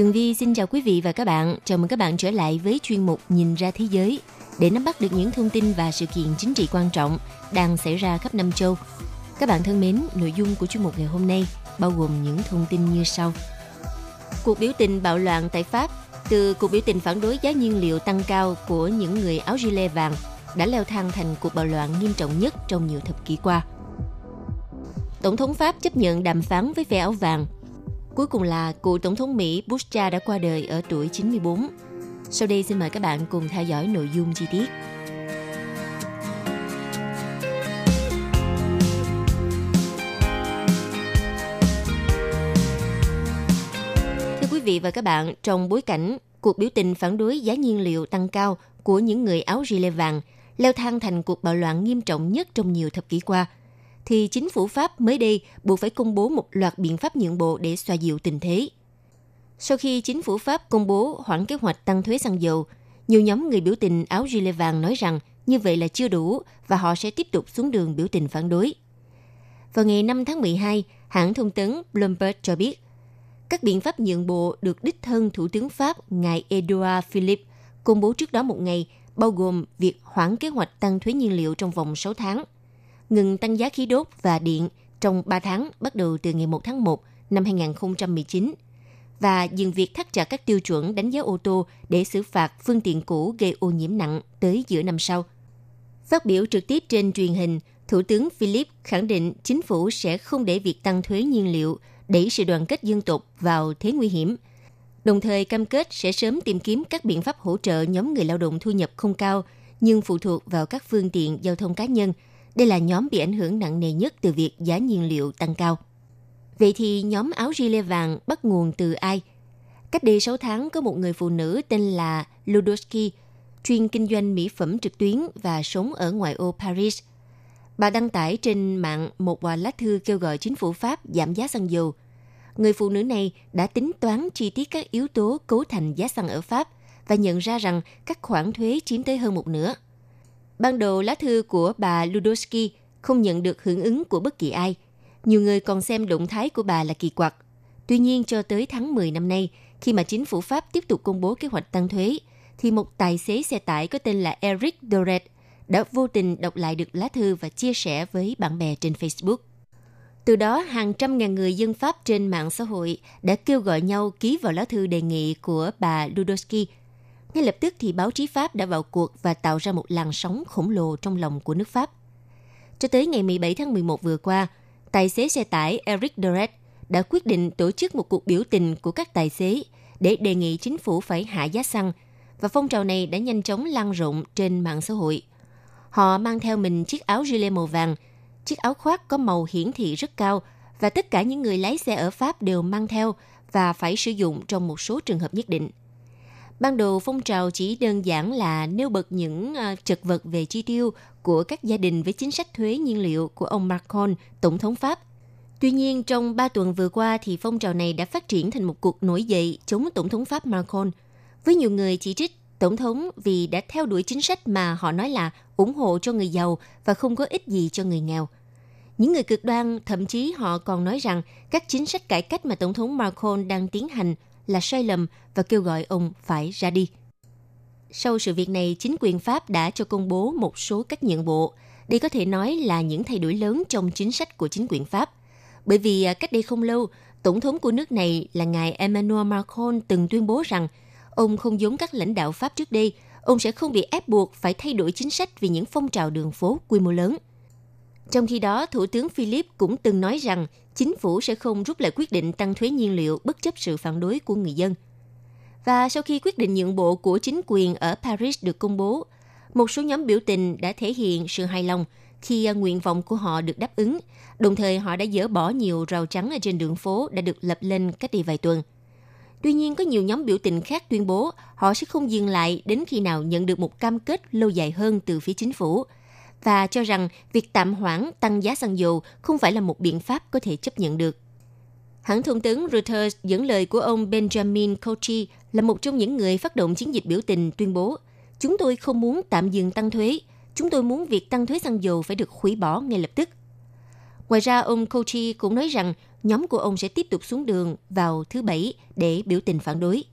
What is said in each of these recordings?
Tường Vi xin chào quý vị và các bạn. Chào mừng các bạn trở lại với chuyên mục Nhìn ra thế giới để nắm bắt được những thông tin và sự kiện chính trị quan trọng đang xảy ra khắp năm châu. Các bạn thân mến, nội dung của chuyên mục ngày hôm nay bao gồm những thông tin như sau. Cuộc biểu tình bạo loạn tại Pháp từ cuộc biểu tình phản đối giá nhiên liệu tăng cao của những người áo gilet vàng đã leo thang thành cuộc bạo loạn nghiêm trọng nhất trong nhiều thập kỷ qua. Tổng thống Pháp chấp nhận đàm phán với phe áo vàng Cuối cùng là cựu Tổng thống Mỹ Bush cha đã qua đời ở tuổi 94. Sau đây xin mời các bạn cùng theo dõi nội dung chi tiết. Thưa quý vị và các bạn, trong bối cảnh cuộc biểu tình phản đối giá nhiên liệu tăng cao của những người áo gilet vàng leo thang thành cuộc bạo loạn nghiêm trọng nhất trong nhiều thập kỷ qua – thì chính phủ Pháp mới đây buộc phải công bố một loạt biện pháp nhượng bộ để xoa dịu tình thế. Sau khi chính phủ Pháp công bố hoãn kế hoạch tăng thuế xăng dầu, nhiều nhóm người biểu tình áo gilet vàng nói rằng như vậy là chưa đủ và họ sẽ tiếp tục xuống đường biểu tình phản đối. Vào ngày 5 tháng 12, hãng thông tấn Bloomberg cho biết, các biện pháp nhượng bộ được đích thân Thủ tướng Pháp ngài Edouard Philippe công bố trước đó một ngày, bao gồm việc hoãn kế hoạch tăng thuế nhiên liệu trong vòng 6 tháng – ngừng tăng giá khí đốt và điện trong 3 tháng bắt đầu từ ngày 1 tháng 1 năm 2019 và dừng việc thắt chặt các tiêu chuẩn đánh giá ô tô để xử phạt phương tiện cũ gây ô nhiễm nặng tới giữa năm sau. Phát biểu trực tiếp trên truyền hình, Thủ tướng Philip khẳng định chính phủ sẽ không để việc tăng thuế nhiên liệu đẩy sự đoàn kết dân tộc vào thế nguy hiểm, đồng thời cam kết sẽ sớm tìm kiếm các biện pháp hỗ trợ nhóm người lao động thu nhập không cao nhưng phụ thuộc vào các phương tiện giao thông cá nhân – đây là nhóm bị ảnh hưởng nặng nề nhất từ việc giá nhiên liệu tăng cao. Vậy thì nhóm áo gilet vàng bắt nguồn từ ai? Cách đây 6 tháng có một người phụ nữ tên là Ludoski, chuyên kinh doanh mỹ phẩm trực tuyến và sống ở ngoại ô Paris. Bà đăng tải trên mạng một lá thư kêu gọi chính phủ Pháp giảm giá xăng dầu. Người phụ nữ này đã tính toán chi tiết các yếu tố cấu thành giá xăng ở Pháp và nhận ra rằng các khoản thuế chiếm tới hơn một nửa – Ban đầu lá thư của bà Ludowski không nhận được hưởng ứng của bất kỳ ai. Nhiều người còn xem động thái của bà là kỳ quặc. Tuy nhiên, cho tới tháng 10 năm nay, khi mà chính phủ Pháp tiếp tục công bố kế hoạch tăng thuế, thì một tài xế xe tải có tên là Eric Doret đã vô tình đọc lại được lá thư và chia sẻ với bạn bè trên Facebook. Từ đó, hàng trăm ngàn người dân Pháp trên mạng xã hội đã kêu gọi nhau ký vào lá thư đề nghị của bà Ludowski ngay lập tức thì báo chí Pháp đã vào cuộc và tạo ra một làn sóng khổng lồ trong lòng của nước Pháp. Cho tới ngày 17 tháng 11 vừa qua, tài xế xe tải Eric Doret đã quyết định tổ chức một cuộc biểu tình của các tài xế để đề nghị chính phủ phải hạ giá xăng và phong trào này đã nhanh chóng lan rộng trên mạng xã hội. Họ mang theo mình chiếc áo gilet màu vàng, chiếc áo khoác có màu hiển thị rất cao và tất cả những người lái xe ở Pháp đều mang theo và phải sử dụng trong một số trường hợp nhất định. Ban đầu phong trào chỉ đơn giản là nêu bật những ờ, trật vật về chi tiêu của các gia đình với chính sách thuế nhiên liệu của ông Macron, tổng thống Pháp. Tuy nhiên, trong 3 tuần vừa qua thì phong trào này đã phát triển thành một cuộc nổi dậy chống tổng thống Pháp Macron. Với nhiều người chỉ trích tổng thống vì đã theo đuổi chính sách mà họ nói là ủng hộ cho người giàu và không có ích gì cho người nghèo. Những người cực đoan thậm chí họ còn nói rằng các chính sách cải cách mà tổng thống Macron đang tiến hành là sai lầm và kêu gọi ông phải ra đi. Sau sự việc này, chính quyền Pháp đã cho công bố một số các nhượng bộ. Đây có thể nói là những thay đổi lớn trong chính sách của chính quyền Pháp. Bởi vì à, cách đây không lâu, tổng thống của nước này là ngài Emmanuel Macron từng tuyên bố rằng ông không giống các lãnh đạo Pháp trước đây, ông sẽ không bị ép buộc phải thay đổi chính sách vì những phong trào đường phố quy mô lớn – trong khi đó, Thủ tướng Philip cũng từng nói rằng chính phủ sẽ không rút lại quyết định tăng thuế nhiên liệu bất chấp sự phản đối của người dân. Và sau khi quyết định nhượng bộ của chính quyền ở Paris được công bố, một số nhóm biểu tình đã thể hiện sự hài lòng khi à, nguyện vọng của họ được đáp ứng, đồng thời họ đã dỡ bỏ nhiều rào chắn ở trên đường phố đã được lập lên cách đây vài tuần. Tuy nhiên, có nhiều nhóm biểu tình khác tuyên bố họ sẽ không dừng lại đến khi nào nhận được một cam kết lâu dài hơn từ phía chính phủ và cho rằng việc tạm hoãn tăng giá xăng dầu không phải là một biện pháp có thể chấp nhận được. Hãng thông tấn Reuters dẫn lời của ông Benjamin Kochi là một trong những người phát động chiến dịch biểu tình tuyên bố Chúng tôi không muốn tạm dừng tăng thuế. Chúng tôi muốn việc tăng thuế xăng dầu phải được hủy bỏ ngay lập tức. Ngoài ra, ông Kochi cũng nói rằng nhóm của ông sẽ tiếp tục xuống đường vào thứ Bảy để biểu tình phản đối.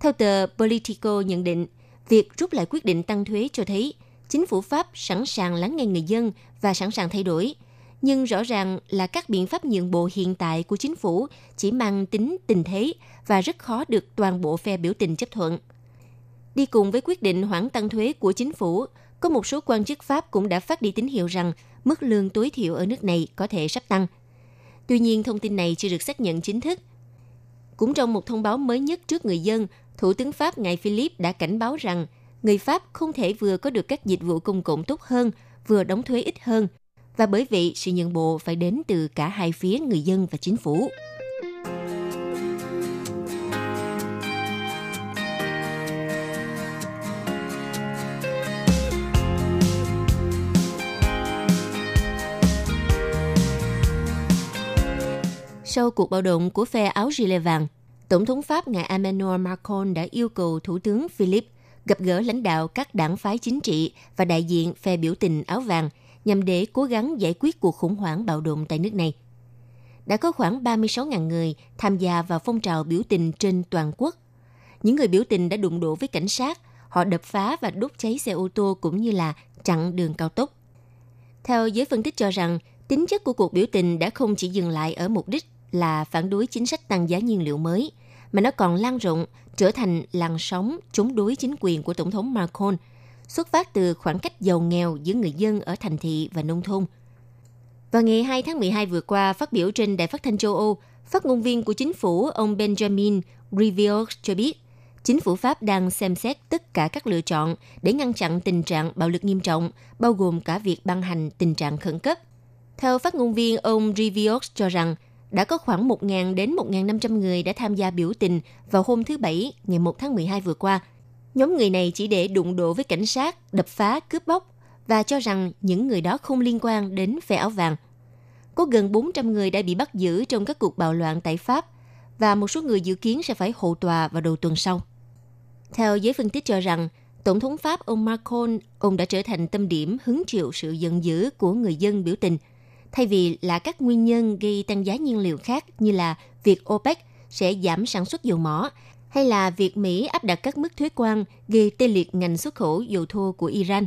Theo tờ Politico nhận định, việc rút lại quyết định tăng thuế cho thấy chính phủ Pháp sẵn sàng lắng nghe người dân và sẵn sàng thay đổi. Nhưng rõ ràng là các biện pháp nhượng bộ hiện tại của chính phủ chỉ mang tính tình thế và rất khó được toàn bộ phe biểu tình chấp thuận. Đi cùng với quyết định hoãn tăng thuế của chính phủ, có một số quan chức Pháp cũng đã phát đi tín hiệu rằng mức lương tối thiểu ở nước này có thể sắp tăng. Tuy nhiên, thông tin này chưa được xác nhận chính thức. Cũng trong một thông báo mới nhất trước người dân, Thủ tướng Pháp ngài Philip đã cảnh báo rằng người Pháp không thể vừa có được các dịch vụ công cộng tốt hơn, vừa đóng thuế ít hơn, và bởi vậy sự nhượng bộ phải đến từ cả hai phía người dân và chính phủ. Sau cuộc bạo động của phe áo gilet vàng, Tổng thống Pháp ngài Emmanuel Macron đã yêu cầu Thủ tướng Philippe gặp gỡ lãnh đạo các đảng phái chính trị và đại diện phe biểu tình áo vàng nhằm để cố gắng giải quyết cuộc khủng hoảng bạo động tại nước này. Đã có khoảng 36.000 người tham gia vào phong trào biểu tình trên toàn quốc. Những người biểu tình đã đụng độ với cảnh sát, họ đập phá và đốt cháy xe ô tô cũng như là chặn đường cao tốc. Theo giới phân tích cho rằng, tính chất của cuộc biểu tình đã không chỉ dừng lại ở mục đích là phản đối chính sách tăng giá nhiên liệu mới, mà nó còn lan rộng, trở thành làn sóng chống đối chính quyền của Tổng thống Macron, xuất phát từ khoảng cách giàu nghèo giữa người dân ở thành thị và nông thôn. Vào ngày 2 tháng 12 vừa qua, phát biểu trên Đài phát thanh châu Âu, phát ngôn viên của chính phủ ông Benjamin Rivière cho biết, chính phủ Pháp đang xem xét tất cả các lựa chọn để ngăn chặn tình trạng bạo lực nghiêm trọng, bao gồm cả việc ban hành tình trạng khẩn cấp. Theo phát ngôn viên, ông Rivière cho rằng đã có khoảng 1.000 đến 1.500 người đã tham gia biểu tình vào hôm thứ Bảy, ngày 1 tháng 12 vừa qua. Nhóm người này chỉ để đụng độ với cảnh sát, đập phá, cướp bóc và cho rằng những người đó không liên quan đến phe áo vàng. Có gần 400 người đã bị bắt giữ trong các cuộc bạo loạn tại Pháp và một số người dự kiến sẽ phải hậu tòa vào đầu tuần sau. Theo giới phân tích cho rằng, Tổng thống Pháp ông Macron, ông đã trở thành tâm điểm hứng chịu sự giận dữ của người dân biểu tình – thay vì là các nguyên nhân gây tăng giá nhiên liệu khác như là việc OPEC sẽ giảm sản xuất dầu mỏ hay là việc Mỹ áp đặt các mức thuế quan gây tê liệt ngành xuất khẩu dầu thô của Iran.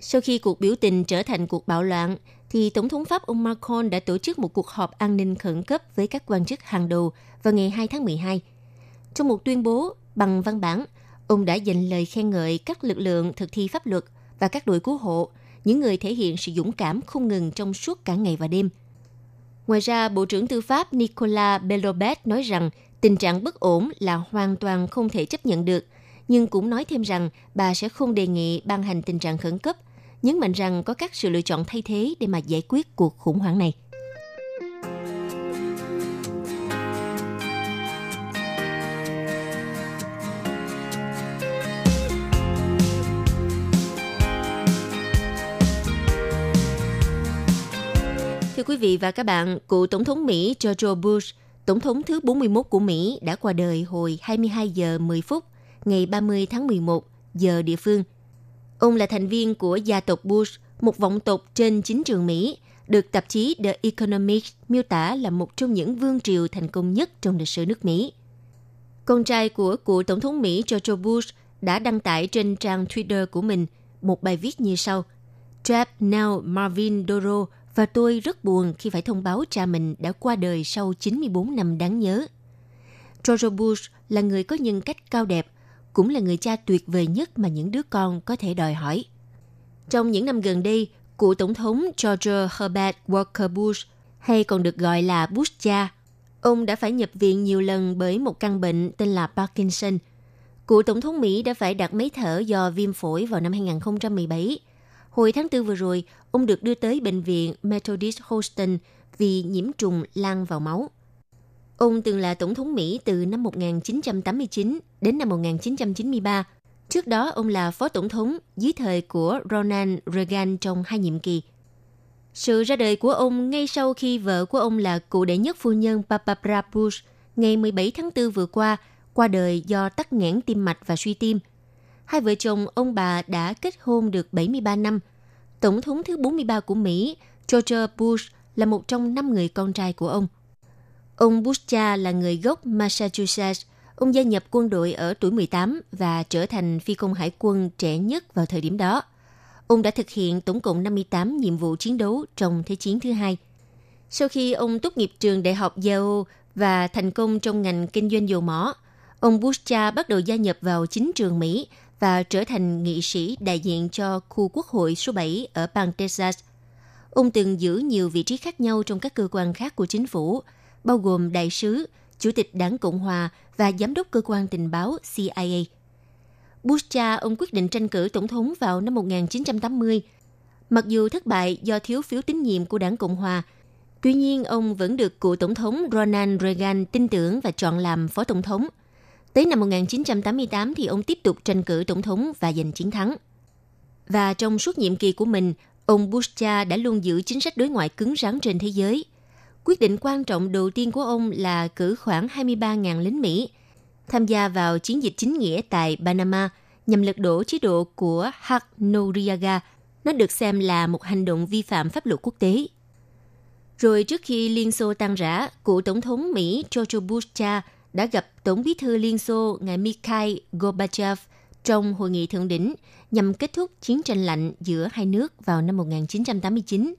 Sau khi cuộc biểu tình trở thành cuộc bạo loạn, thì Tổng thống Pháp ông Macron đã tổ chức một cuộc họp an ninh khẩn cấp với các quan chức hàng đầu vào ngày 2 tháng 12. Trong một tuyên bố bằng văn bản, ông đã dành lời khen ngợi các lực lượng thực thi pháp luật và các đội cứu hộ những người thể hiện sự dũng cảm không ngừng trong suốt cả ngày và đêm. Ngoài ra, Bộ trưởng Tư pháp Nicolas Belobet nói rằng tình trạng bất ổn là hoàn toàn không thể chấp nhận được, nhưng cũng nói thêm rằng bà sẽ không đề nghị ban hành tình trạng khẩn cấp, nhấn mạnh rằng có các sự lựa chọn thay thế để mà giải quyết cuộc khủng hoảng này. Thưa quý vị và các bạn, cựu Tổng thống Mỹ George Bush, Tổng thống thứ 41 của Mỹ đã qua đời hồi 22 giờ 10 phút ngày 30 tháng 11 giờ địa phương. Ông là thành viên của gia tộc Bush, một vọng tộc trên chính trường Mỹ, được tạp chí The Economist miêu tả là một trong những vương triều thành công nhất trong lịch sử nước Mỹ. Con trai của cựu Tổng thống Mỹ George Bush đã đăng tải trên trang Twitter của mình một bài viết như sau. Trap now Marvin Doro và tôi rất buồn khi phải thông báo cha mình đã qua đời sau 94 năm đáng nhớ. George Bush là người có nhân cách cao đẹp, cũng là người cha tuyệt vời nhất mà những đứa con có thể đòi hỏi. Trong những năm gần đây, cựu tổng thống George Herbert Walker Bush, hay còn được gọi là Bush cha, ông đã phải nhập viện nhiều lần bởi một căn bệnh tên là Parkinson. Cựu tổng thống Mỹ đã phải đặt máy thở do viêm phổi vào năm 2017 Hồi tháng 4 vừa rồi, ông được đưa tới bệnh viện Methodist Houston vì nhiễm trùng lan vào máu. Ông từng là tổng thống Mỹ từ năm 1989 đến năm 1993. Trước đó, ông là phó tổng thống dưới thời của Ronald Reagan trong hai nhiệm kỳ. Sự ra đời của ông ngay sau khi vợ của ông là cụ đệ nhất phu nhân Barbara Bush ngày 17 tháng 4 vừa qua qua đời do tắc nghẽn tim mạch và suy tim. Hai vợ chồng ông bà đã kết hôn được 73 năm. Tổng thống thứ 43 của Mỹ, George Bush, là một trong năm người con trai của ông. Ông Bush cha là người gốc Massachusetts. Ông gia nhập quân đội ở tuổi 18 và trở thành phi công hải quân trẻ nhất vào thời điểm đó. Ông đã thực hiện tổng cộng 58 nhiệm vụ chiến đấu trong Thế chiến thứ hai. Sau khi ông tốt nghiệp trường đại học Yale và thành công trong ngành kinh doanh dầu mỏ, ông Bush cha bắt đầu gia nhập vào chính trường Mỹ và trở thành nghị sĩ đại diện cho khu quốc hội số 7 ở bang Texas. Ông từng giữ nhiều vị trí khác nhau trong các cơ quan khác của chính phủ, bao gồm đại sứ, chủ tịch đảng Cộng hòa và giám đốc cơ quan tình báo CIA. Bush cha ông quyết định tranh cử tổng thống vào năm 1980. Mặc dù thất bại do thiếu phiếu tín nhiệm của đảng Cộng hòa, tuy nhiên ông vẫn được cựu tổng thống Ronald Reagan tin tưởng và chọn làm phó tổng thống. Tới năm 1988 thì ông tiếp tục tranh cử tổng thống và giành chiến thắng. Và trong suốt nhiệm kỳ của mình, ông Bush cha đã luôn giữ chính sách đối ngoại cứng rắn trên thế giới. Quyết định quan trọng đầu tiên của ông là cử khoảng 23.000 lính Mỹ tham gia vào chiến dịch chính nghĩa tại Panama nhằm lật đổ chế độ của Hak Noriega. Nó được xem là một hành động vi phạm pháp luật quốc tế. Rồi trước khi Liên Xô tan rã, cựu Tổng thống Mỹ George Bush cha đã gặp Tổng bí thư Liên Xô ngài Mikhail Gorbachev trong hội nghị thượng đỉnh nhằm kết thúc chiến tranh lạnh giữa hai nước vào năm 1989.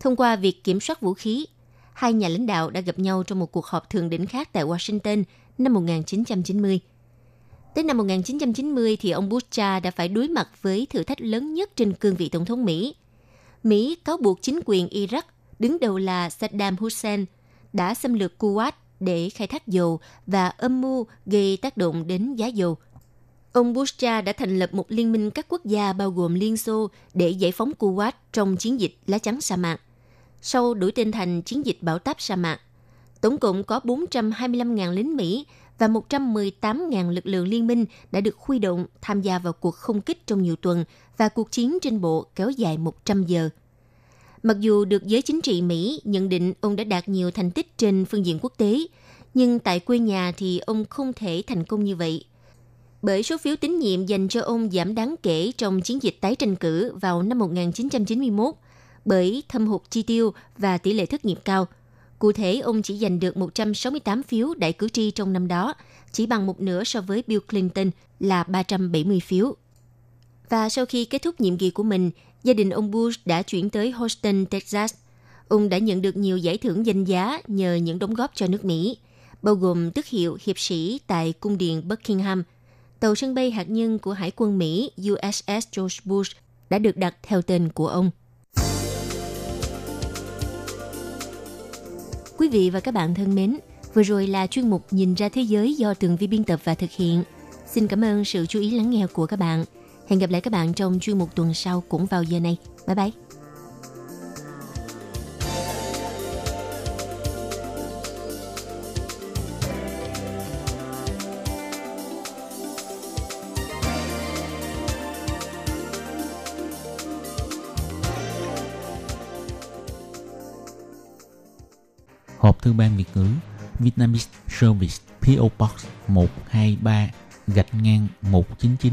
Thông qua việc kiểm soát vũ khí, hai nhà lãnh đạo đã gặp nhau trong một cuộc họp thượng đỉnh khác tại Washington năm 1990. Tới năm 1990 thì ông Bush cha đã phải đối mặt với thử thách lớn nhất trên cương vị tổng thống Mỹ. Mỹ cáo buộc chính quyền Iraq, đứng đầu là Saddam Hussein, đã xâm lược Kuwait để khai thác dầu và âm mưu gây tác động đến giá dầu. Ông Bush cha đã thành lập một liên minh các quốc gia bao gồm Liên Xô để giải phóng Kuwait trong chiến dịch lá chắn sa mạc. Sau đổi tên thành chiến dịch bảo táp sa mạc, tổng cộng có 425.000 lính Mỹ và 118.000 lực lượng liên minh đã được huy động tham gia vào cuộc không kích trong nhiều tuần và cuộc chiến trên bộ kéo dài 100 giờ. Mặc dù được giới chính trị Mỹ nhận định ông đã đạt nhiều thành tích trên phương diện quốc tế, nhưng tại quê nhà thì ông không thể thành công như vậy. Bởi số phiếu tín nhiệm dành cho ông giảm đáng kể trong chiến dịch tái tranh cử vào năm 1991 bởi thâm hụt chi tiêu và tỷ lệ thất nghiệp cao. Cụ thể, ông chỉ giành được 168 phiếu đại cử tri trong năm đó, chỉ bằng một nửa so với Bill Clinton là 370 phiếu. Và sau khi kết thúc nhiệm kỳ của mình, gia đình ông Bush đã chuyển tới Houston, Texas. Ông đã nhận được nhiều giải thưởng danh giá nhờ những đóng góp cho nước Mỹ, bao gồm tước hiệu hiệp sĩ tại cung điện Buckingham. Tàu sân bay hạt nhân của Hải quân Mỹ USS George Bush đã được đặt theo tên của ông. Quý vị và các bạn thân mến, vừa rồi là chuyên mục Nhìn ra thế giới do Tường Vi biên tập và thực hiện. Xin cảm ơn sự chú ý lắng nghe của các bạn. Hẹn gặp lại các bạn trong chuyên mục tuần sau cũng vào giờ này. Bye bye! hộp thư ban Việt ngữ Vietnamese Service PO Box 123 gạch ngang 199